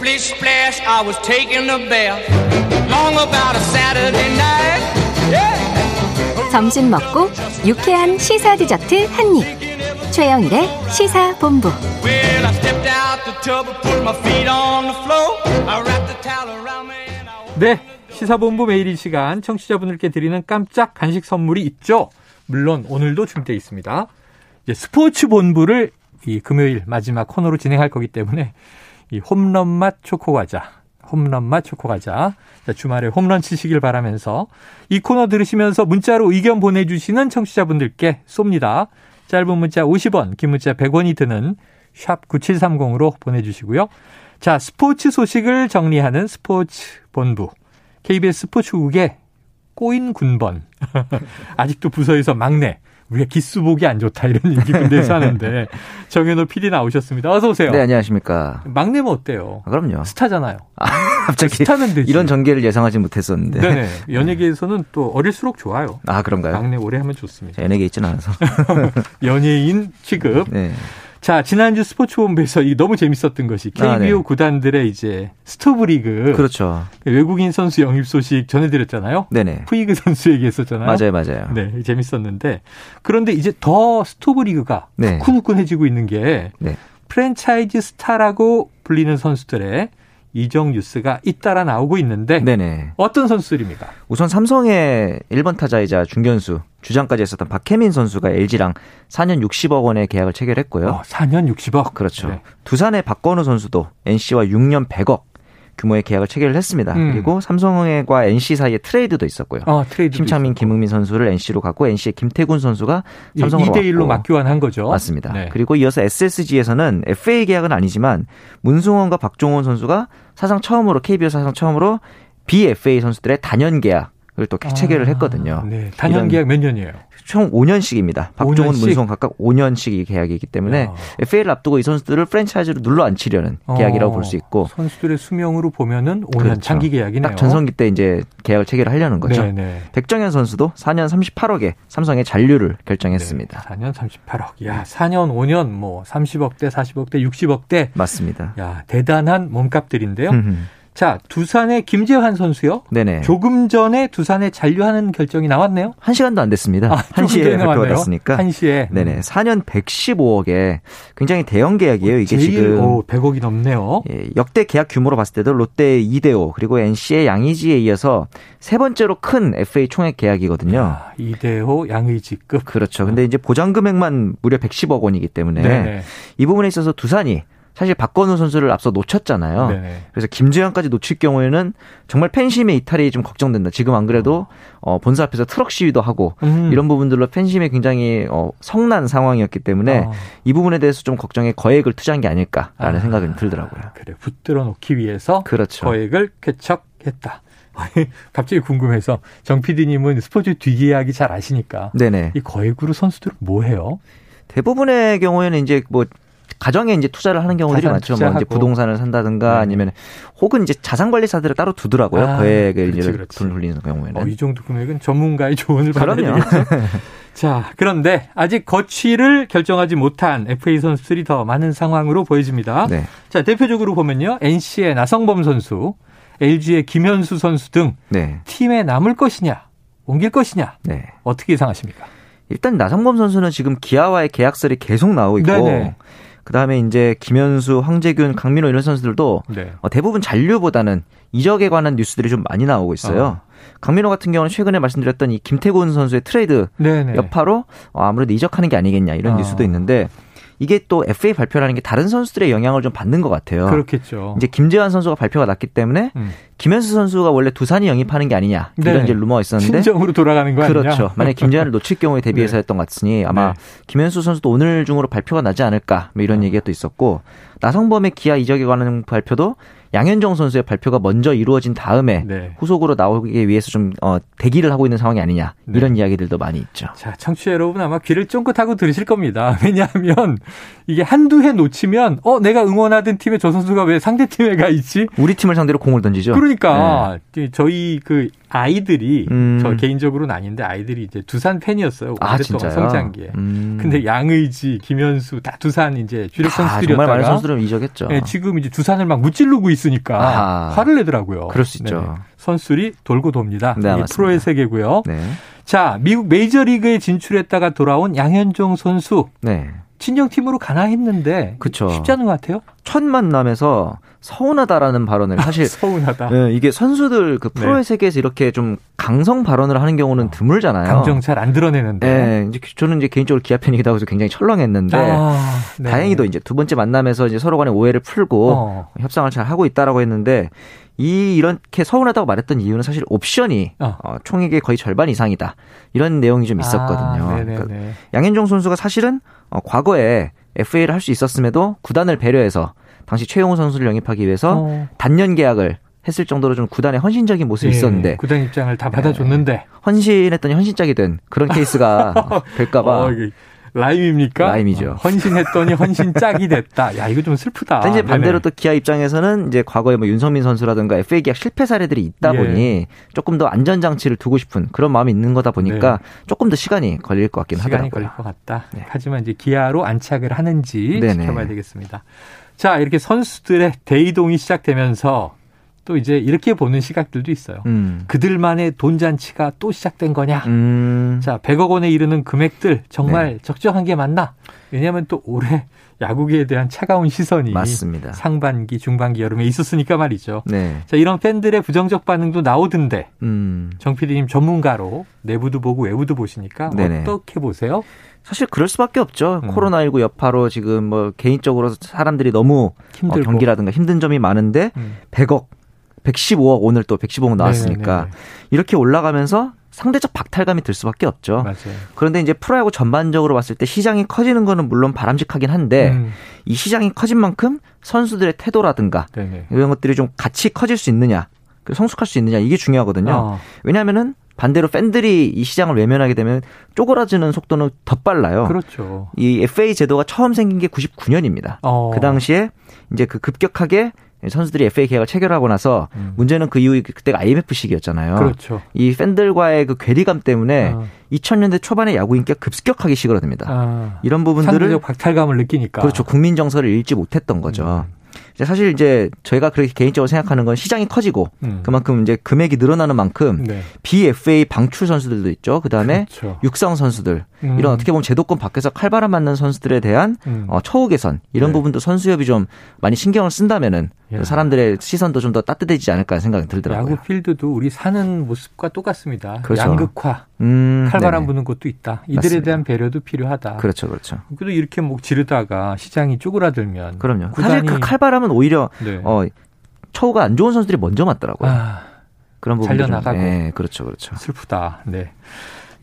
Splish splash, I was taking a bath. Long about a Saturday night. Yeah. 점심 먹고 유쾌한 시사 디저트 한 입. 최영일의 시사 본부. Well, I stepped out the tub and put my feet on the floor. I wrapped the towel around me and I 네. 시사본부 매일 이 시간 청취자분들께 드리는 깜짝 간식 선물이 있죠. 물론 오늘도 준비되어 있습니다. 이제 스포츠 본부를 이 금요일 마지막 코너로 진행할 거기 때문에 이 홈런 맛 초코 과자, 홈런 맛 초코 과자. 자, 주말에 홈런 치시길 바라면서 이 코너 들으시면서 문자로 의견 보내주시는 청취자분들께 쏩니다. 짧은 문자 50원, 긴 문자 100원이 드는 샵 9730으로 보내주시고요. 자, 스포츠 소식을 정리하는 스포츠 본부. KBS 스포츠국의 꼬인 군번. 아직도 부서에서 막내. 우리가 기수 보기 안 좋다 이런 얘기 군대에서 하는데 정현호 PD 나오셨습니다. 어서 오세요. 네, 안녕하십니까. 막내면 어때요? 아, 그럼요. 스타잖아요. 아, 갑자기 스타면 되지. 이런 전개를 예상하지 못했었는데. 네네. 연예계에서는 또 어릴수록 좋아요. 아, 그런가요? 막내 오래 하면 좋습니다. 자, 연예계 있지는 않아서. 연예인 취급. 네. 자, 지난주 스포츠 본부에서 이 너무 재밌었던 것이 KBO 아, 네. 구단들의 이제 스토브 리그 그렇죠. 외국인 선수 영입 소식 전해드렸잖아요. 네네. 푸이그 선수에게 했었잖아요. 맞아요, 맞아요. 네, 재밌었는데 그런데 이제 더 스토브 리그가 네. 후끈후끈해지고 있는 게 네. 프랜차이즈 스타라고 불리는 선수들의 이적 뉴스가 잇따라 나오고 있는데 네네. 어떤 선수들입니까? 우선 삼성의 1번 타자이자 중견수, 주장까지 했었던 박해민 선수가 LG랑 4년 60억 원의 계약을 체결했고요. 어, 4년 60억. 그렇죠. 네. 두산의 박건우 선수도 NC와 6년 100억 규모의 계약을 체결을 했습니다. 음. 그리고 삼성과 NC 사이에 트레이드도 있었고요. 어, 트레이드 심창민, 김응민 선수를 NC로 갔고 NC의 김태군 선수가 삼성으로 2대 1로 왔고. 막 교환한 거죠. 맞습니다. 네. 그리고 이어서 SSG에서는 FA 계약은 아니지만 문승원과 박종원 선수가 사상 처음으로 KBO 사상 처음으로 BFA 선수들의 단연 계약 을또 체결을 했거든요. 아, 네. 단연 계약 몇 년이에요? 총 5년씩입니다. 박종원, 5년씩? 문승원 각각 5년씩 이 계약이기 때문에 야. FA를 앞두고 이 선수들을 프랜차이즈로 눌러 앉히려는 계약이라고 어, 볼수 있고 선수들의 수명으로 보면은 5년 그렇죠. 장기 계약이네요. 딱 전성기 때 이제 계약을 체결을 하려는 거죠. 네네. 백정현 선수도 4년 38억에 삼성의 잔류를 결정했습니다. 네, 4년 38억. 야, 4년, 5년 뭐 30억대, 40억대, 60억대. 맞습니다. 야, 대단한 몸값들인데요. 음. 자, 두산의 김재환 선수요. 네네. 조금 전에 두산에 잔류하는 결정이 나왔네요. 한 시간도 안 됐습니다. 아, 한 조금 시에 전에 발표가 나왔네요. 됐으니까. 1시에. 네네. 4년 115억에 굉장히 대형 계약이에요. 이게 제일, 지금 오, 100억이 넘네요. 예, 역대 계약 규모로 봤을 때도 롯데 이대호 그리고 NC의 양의지에 이어서 세 번째로 큰 FA 총액 계약이거든요. 야, 이대호 양의지급. 그렇죠. 근데 이제 보장 금액만 무려 110억 원이기 때문에 네네. 이 부분에 있어서 두산이 사실 박건우 선수를 앞서 놓쳤잖아요. 네네. 그래서 김재환까지 놓칠 경우에는 정말 팬심의 이탈이 좀 걱정된다. 지금 안 그래도 어, 본사 앞에서 트럭 시위도 하고 음. 이런 부분들로 팬심이 굉장히 어, 성난 상황이었기 때문에 어. 이 부분에 대해서 좀 걱정에 거액을 투자한 게 아닐까라는 아, 생각이 들더라고요. 그래, 붙들어 놓기 위해서 그렇죠. 거액을 쾌척했다. 갑자기 궁금해서 정 PD님은 스포츠 뒷이야기 잘 아시니까 네네. 이 거액으로 선수들은 뭐 해요? 대부분의 경우에는 이제 뭐 가정에 이제 투자를 하는 경우들이 많죠. 뭐 이제 투자하고. 부동산을 산다든가 네. 아니면 혹은 이제 자산 관리사들을 따로 두더라고요. 아, 거액을 이제. 돈을 돌리는 경우에는. 어, 이 정도 금액은 전문가의 조언을 받아야. 되겠죠. 자, 그런데 아직 거취를 결정하지 못한 FA 선수들이 더 많은 상황으로 보여집니다. 네. 자, 대표적으로 보면요. NC의 나성범 선수, LG의 김현수 선수 등 네. 팀에 남을 것이냐, 옮길 것이냐, 네. 어떻게 예상하십니까? 일단 나성범 선수는 지금 기아와의 계약설이 계속 나오고 있고 네네. 그다음에 이제 김현수, 황재균, 강민호 이런 선수들도 네. 어, 대부분 잔류보다는 이적에 관한 뉴스들이 좀 많이 나오고 있어요. 어. 강민호 같은 경우는 최근에 말씀드렸던 이 김태곤 선수의 트레이드 네네. 여파로 어, 아무래도 이적하는 게 아니겠냐 이런 어. 뉴스도 있는데 이게 또 FA 발표라는 게 다른 선수들의 영향을 좀 받는 것 같아요. 그렇겠죠. 이제 김재환 선수가 발표가 났기 때문에 음. 김현수 선수가 원래 두산이 영입하는 게 아니냐 이런 네. 이제 루머가 있었는데 친정으로 돌아가는 거 아니냐? 그렇죠. 만약 김재환을 놓칠 경우에 대비해서 네. 했던 것 같으니 아마 네. 김현수 선수도 오늘 중으로 발표가 나지 않을까 뭐 이런 얘기가 또 있었고 나성범의 기아 이적에 관한 발표도 양현종 선수의 발표가 먼저 이루어진 다음에 네. 후속으로 나오기 위해서 좀 어, 대기를 하고 있는 상황이 아니냐 네. 이런 이야기들도 많이 있죠. 자, 청취자 여러분 아마 귀를 쫑긋하고 들으실 겁니다. 왜냐하면 이게 한두 해 놓치면 어 내가 응원하던 팀에 저 선수가 왜 상대 팀에 가 있지? 우리 팀을 상대로 공을 던지죠. 그러 니까 저희 그 아이들이 음. 저 개인적으로는 아닌데 아이들이 이제 두산 팬이었어요. 아, 진짜요? 성장기에. 음. 근데 양의지, 김현수 다 두산 이제 주력 아, 정말 선수들이었다가 많은 선수들은 이적했죠. 예, 지금 이제 두산을 막 무찌르고 있으니까 아하. 화를 내더라고요. 그럴 수 있죠. 네. 선수들이 돌고 돕니다. 네, 이게 맞습니다. 프로의 세계고요. 네. 자, 미국 메이저리그에 진출했다가 돌아온 양현종 선수 네. 친정팀으로 가나 했는데 그쵸. 쉽지 않은 것 같아요. 첫 만남에서 서운하다라는 발언을 사실 서운하다. 예, 이게 선수들 그 프로의 네. 세계에서 이렇게 좀 강성 발언을 하는 경우는 드물잖아요. 감정 잘 안 드러내는데. 예, 이제 저는 이제 개인적으로 기아 팬이기도 하고 굉장히 철렁했는데 아, 네. 다행히도 이제 두 번째 만남에서 이제 서로 간의 오해를 풀고 어. 협상을 잘 하고 있다라고 했는데 이 이렇게 서운하다고 말했던 이유는 사실 옵션이 어. 어, 총액의 거의 절반 이상이다 이런 내용이 좀 있었거든요. 아. 그러니까 양현종 선수가 사실은 어, 과거에 FA를 할 수 있었음에도 구단을 배려해서 당시 최용호 선수를 영입하기 위해서 어. 단년 계약을 했을 정도로 좀 구단의 헌신적인 모습이 예, 있었는데 구단 입장을 다 받아줬는데 헌신했더니 헌신짝이 된 그런 케이스가 될까봐 어, 라임입니까? 라임이죠. 어, 헌신했더니 헌신 짝이 됐다. 야 이거 좀 슬프다. 이제 반대로 네네. 또 기아 입장에서는 이제 과거에 뭐 윤성민 선수라든가 FA 계약 실패 사례들이 있다 예. 보니 조금 더 안전 장치를 두고 싶은 그런 마음이 있는 거다 보니까 조금 더 시간이 걸릴 것 같긴 네. 시간이 하더라고요. 걸릴 것 같다. 네. 하지만 이제 기아로 안착을 하는지 네네. 지켜봐야 되겠습니다. 자 이렇게 선수들의 대이동이 시작되면서 또 이제 이렇게 보는 시각들도 있어요. 음. 그들만의 돈 잔치가 또 시작된 거냐? 음. 자, 100억 원에 이르는 금액들 정말 적정한 게 맞나? 왜냐하면 또 올해 야구계에 대한 차가운 시선이 맞습니다. 상반기, 중반기, 여름에 있었으니까 말이죠. 네. 자, 이런 팬들의 부정적 반응도 나오던데 음. 정 PD님 전문가로 내부도 보고 외부도 보시니까 네네. 어떻게 보세요? 사실 그럴 수밖에 없죠. 음. 코로나19 여파로 지금 뭐 개인적으로 사람들이 너무 어, 힘들고. 경기라든가 힘든 점이 많은데 음. 100억, 115억 오늘 또 115억 나왔으니까 네네네. 이렇게 올라가면서 상대적 박탈감이 들 수밖에 없죠. 맞아요. 그런데 이제 프로야구 전반적으로 봤을 때 시장이 커지는 거는 물론 바람직하긴 한데 음, 이 시장이 커진 만큼 선수들의 태도라든가 네네. 이런 것들이 좀 같이 커질 수 있느냐, 그 성숙할 수 있느냐 이게 중요하거든요. 어, 왜냐하면은 반대로 팬들이 이 시장을 외면하게 되면 쪼그라지는 속도는 더 빨라요. 그렇죠. 이 FA 제도가 처음 생긴 게 99년입니다. 어. 그 당시에 이제 그 급격하게 선수들이 FA 계약을 체결하고 나서 음. 문제는 그 이후 그때가 IMF 시기였잖아요. 그렇죠. 이 팬들과의 그 괴리감 때문에 어. 2000년대 초반에 야구 인기가 급격하게 시그러듭니다. 아, 이런 부분들을 상대적 박탈감을 느끼니까. 그렇죠. 국민 정서를 잃지 못했던 거죠. 음. 사실 이제 저희가 그렇게 개인적으로 생각하는 건 시장이 커지고 음. 그만큼 이제 금액이 늘어나는 만큼 네. BFA 방출 선수들도 있죠. 그다음에 그렇죠. 육상 선수들 음. 이런 어떻게 보면 제도권 밖에서 칼바람 맞는 선수들에 대한 음. 어, 처우 개선 이런 네. 부분도 선수협이 좀 많이 신경을 쓴다면은 야. 사람들의 시선도 좀 더 따뜻해지지 않을까 생각이 들더라고요. 야구 필드도 우리 사는 모습과 똑같습니다. 그렇죠. 양극화, 음, 칼바람 네네. 부는 것도 있다. 이들에 맞습니다. 대한 배려도 필요하다. 그렇죠, 그렇죠. 그래도 이렇게 목 지르다가 시장이 쪼그라들면 그럼요. 사실 그 칼바람은 오히려 네. 어, 처우가 안 좋은 선수들이 먼저 맞더라고요. 아, 그런 부분도 잘려나가고. 좀, 네, 그렇죠, 그렇죠. 슬프다. 네.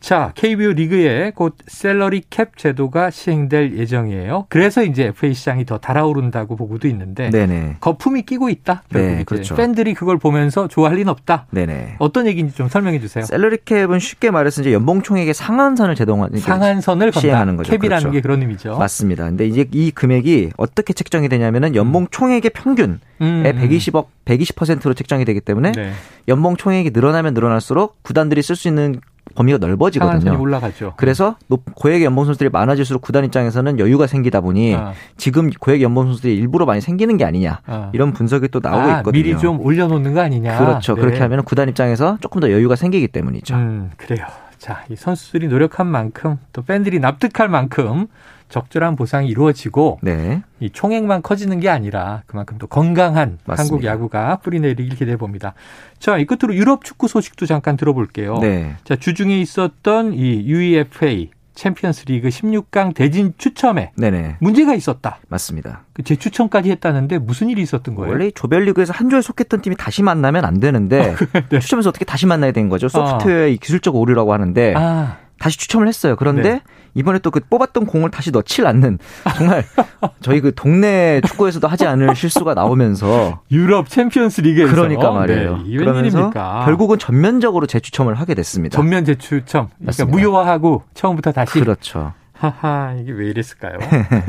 자, KBO 리그에 곧 샐러리 캡 제도가 시행될 예정이에요. 그래서 이제 FA 시장이 더 달아오른다고 보고도 있는데 네네, 거품이 끼고 있다. 결국 네, 그렇죠. 팬들이 그걸 보면서 좋아할 리는 없다. 네네. 어떤 얘기인지 좀 설명해 주세요. 샐러리 캡은 쉽게 말해서 이제 연봉 총액의 상한선을 제동하는 상한선을 건다. 시행하는 거죠. 캡이라는 그렇죠. 게 그런 의미죠. 맞습니다. 근데 이제 이 금액이 어떻게 책정이 되냐면은 연봉 총액의 평균의 음, 120억, 120%로 책정이 되기 때문에 네. 연봉 총액이 늘어나면 늘어날수록 구단들이 쓸 수 있는 범위가 넓어지거든요. 올라가죠. 그래서 높- 고액 연봉 선수들이 많아질수록 구단 입장에서는 여유가 생기다 보니 아, 지금 고액 연봉 선수들이 일부러 많이 생기는 게 아니냐 아. 이런 분석이 또 나오고 아, 있거든요. 미리 좀 올려놓는 거 아니냐. 그렇죠. 네. 그렇게 하면 구단 입장에서 조금 더 여유가 생기기 때문이죠. 음, 그래요. 자, 이 선수들이 노력한 만큼 또 팬들이 납득할 만큼 적절한 보상이 이루어지고 네, 이 총액만 커지는 게 아니라 그만큼 또 건강한 맞습니다. 한국 야구가 뿌리내리길 기대해 봅니다. 자, 이 끝으로 유럽 축구 소식도 잠깐 들어볼게요. 네, 자, 주중에 있었던 이 UEFA 챔피언스 리그 16강 대진 추첨에 네네 문제가 있었다. 맞습니다. 그 재추첨까지 했다는데 무슨 일이 있었던 거예요? 원래 이 조별리그에서 한 조에 속했던 팀이 다시 만나면 안 되는데 네. 추첨에서 어떻게 다시 만나야 된 거죠? 소프트웨어의 기술적 오류라고 하는데 아, 다시 추첨을 했어요. 그런데 네. 이번에 또 그 뽑았던 공을 다시 넣질 않는 정말 저희 그 동네 축구에서도 하지 않을 실수가 나오면서 유럽 챔피언스 리그에서 그러니까 말이에요. 네, 이 그러면서? 결국은 전면적으로 재추첨을 하게 됐습니다. 전면 재추첨. 그러니까 맞습니다. 무효화하고 처음부터 다시 그렇죠. 하하, 이게 왜 이랬을까요?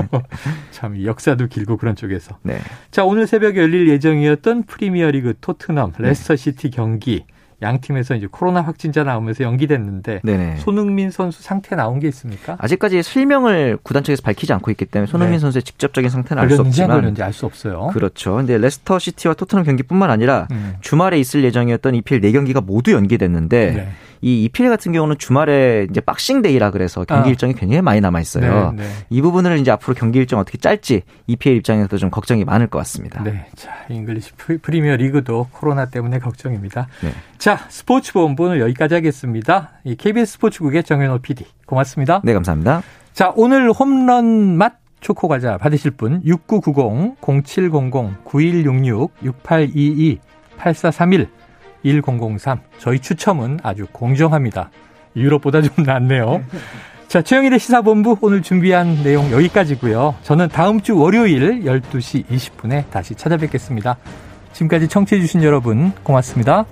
참, 역사도 길고 그런 쪽에서. 네. 자, 오늘 새벽에 열릴 예정이었던 프리미어 리그 토트넘, 레스터 시티 경기. 양 팀에서 이제 코로나 확진자 나오면서 연기됐는데 네네. 손흥민 선수 상태 나온 게 있습니까? 아직까지 실명을 구단 측에서 밝히지 않고 있기 때문에 손흥민 네. 선수의 직접적인 상태는 알 수 없지만 걸렸는지 알 수 없어요. 그렇죠. 근데 레스터 시티와 토트넘 경기뿐만 아니라 음. 주말에 있을 예정이었던 EPL 4 경기가 모두 연기됐는데 네. 이 EPL 같은 경우는 주말에 이제 박싱데이라 그래서 경기 아. 일정이 굉장히 많이 남아 있어요. 네, 네. 이 부분을 이제 앞으로 경기 일정 어떻게 짤지 EPL 입장에서도 좀 걱정이 많을 것 같습니다. 네. 자, 잉글리시 프리- 프리미어 리그도 코로나 때문에 걱정입니다. 네. 자, 스포츠 본부는 여기까지 하겠습니다. 이 KBS 스포츠국의 정현호 PD. 고맙습니다. 네, 감사합니다. 자, 오늘 홈런 맛 초코 과자 받으실 분 6990-0700-9166-6822-8431 1003 저희 추첨은 아주 공정합니다. 유럽보다 좀 낫네요. 자, 최영일의 시사본부 오늘 준비한 내용 여기까지고요. 저는 다음 주 월요일 12시 20분에 다시 찾아뵙겠습니다. 지금까지 청취해 주신 여러분 고맙습니다.